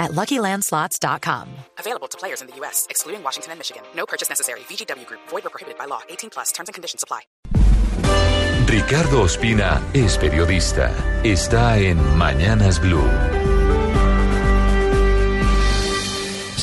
at LuckyLandSlots.com. Available to players in the U.S., excluding Washington and Michigan. No purchase necessary. VGW Group. Void or prohibited by law. 18 plus. Terms and conditions apply. Ricardo Ospina es periodista. Está en Mañanas Blue.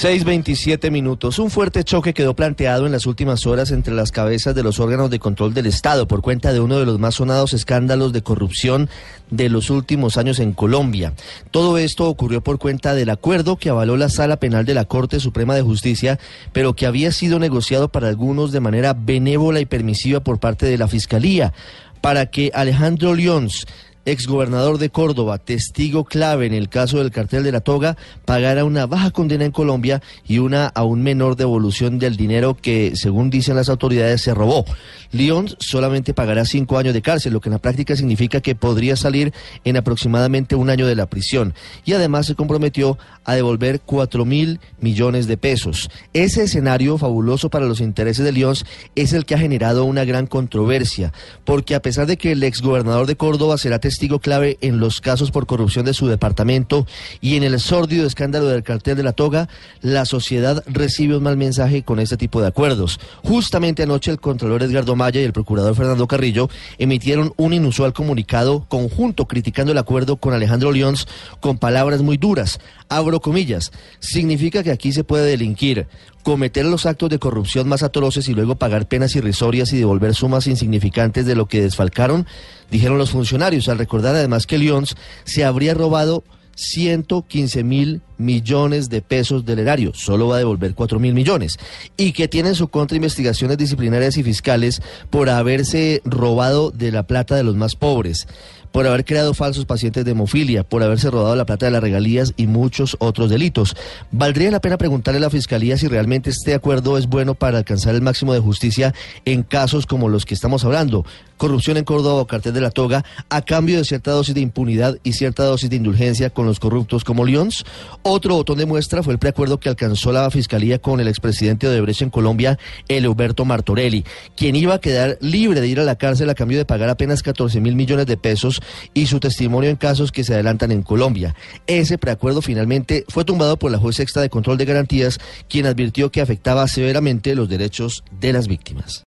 6.27 minutos. Un fuerte choque quedó planteado en las últimas horas entre las cabezas de los órganos de control del Estado por cuenta de uno de los más sonados escándalos de corrupción de los últimos años en Colombia. Todo esto ocurrió por cuenta del acuerdo que avaló la Sala Penal de la Corte Suprema de Justicia, pero que había sido negociado para algunos de manera benévola y permisiva por parte de la Fiscalía para que Alejandro Lyons exgobernador de Córdoba, testigo clave en el caso del cartel de la toga, pagará una baja condena en Colombia y una aún menor devolución del dinero que, según dicen las autoridades, se robó. León solamente pagará cinco años de cárcel, lo que en la práctica significa que podría salir en aproximadamente un año de la prisión. Y además se comprometió a devolver cuatro mil millones de pesos. Ese escenario fabuloso para los intereses de León es el que ha generado una gran controversia, porque a pesar de que el exgobernador de Córdoba será testigo testigo clave en los casos por corrupción de su departamento y en el sórdido escándalo del cartel de la toga, la sociedad recibe un mal mensaje con este tipo de acuerdos. Justamente anoche el Contralor Edgardo Maya y el Procurador Fernando Carrillo emitieron un inusual comunicado conjunto criticando el acuerdo con Alejandro Leons con palabras muy duras. Abro comillas. Significa que aquí se puede delinquir, cometer los actos de corrupción más atroces y luego pagar penas irrisorias y devolver sumas insignificantes de lo que desfalcaron, dijeron los funcionarios, al recordar además que Leons se habría robado 115 mil millones de pesos del erario, solo va a devolver 4 mil millones, y que tiene en su contra investigaciones disciplinarias y fiscales por haberse robado de la plata de los más pobres por haber creado falsos pacientes de hemofilia, por haberse robado la plata de las regalías y muchos otros delitos. ¿Valdría la pena preguntarle a la Fiscalía si realmente este acuerdo es bueno para alcanzar el máximo de justicia en casos como los que estamos hablando? Corrupción en Córdoba o cartel de la toga, a cambio de cierta dosis de impunidad y cierta dosis de indulgencia con los corruptos como Leons. Otro botón de muestra fue el preacuerdo que alcanzó la Fiscalía con el expresidente de Brecha en Colombia, Eleuberto Martorelli, quien iba a quedar libre de ir a la cárcel a cambio de pagar apenas 14 mil millones de pesos y su testimonio en casos que se adelantan en Colombia. Ese preacuerdo finalmente fue tumbado por la juez sexta de control de garantías, quien advirtió que afectaba severamente los derechos de las víctimas.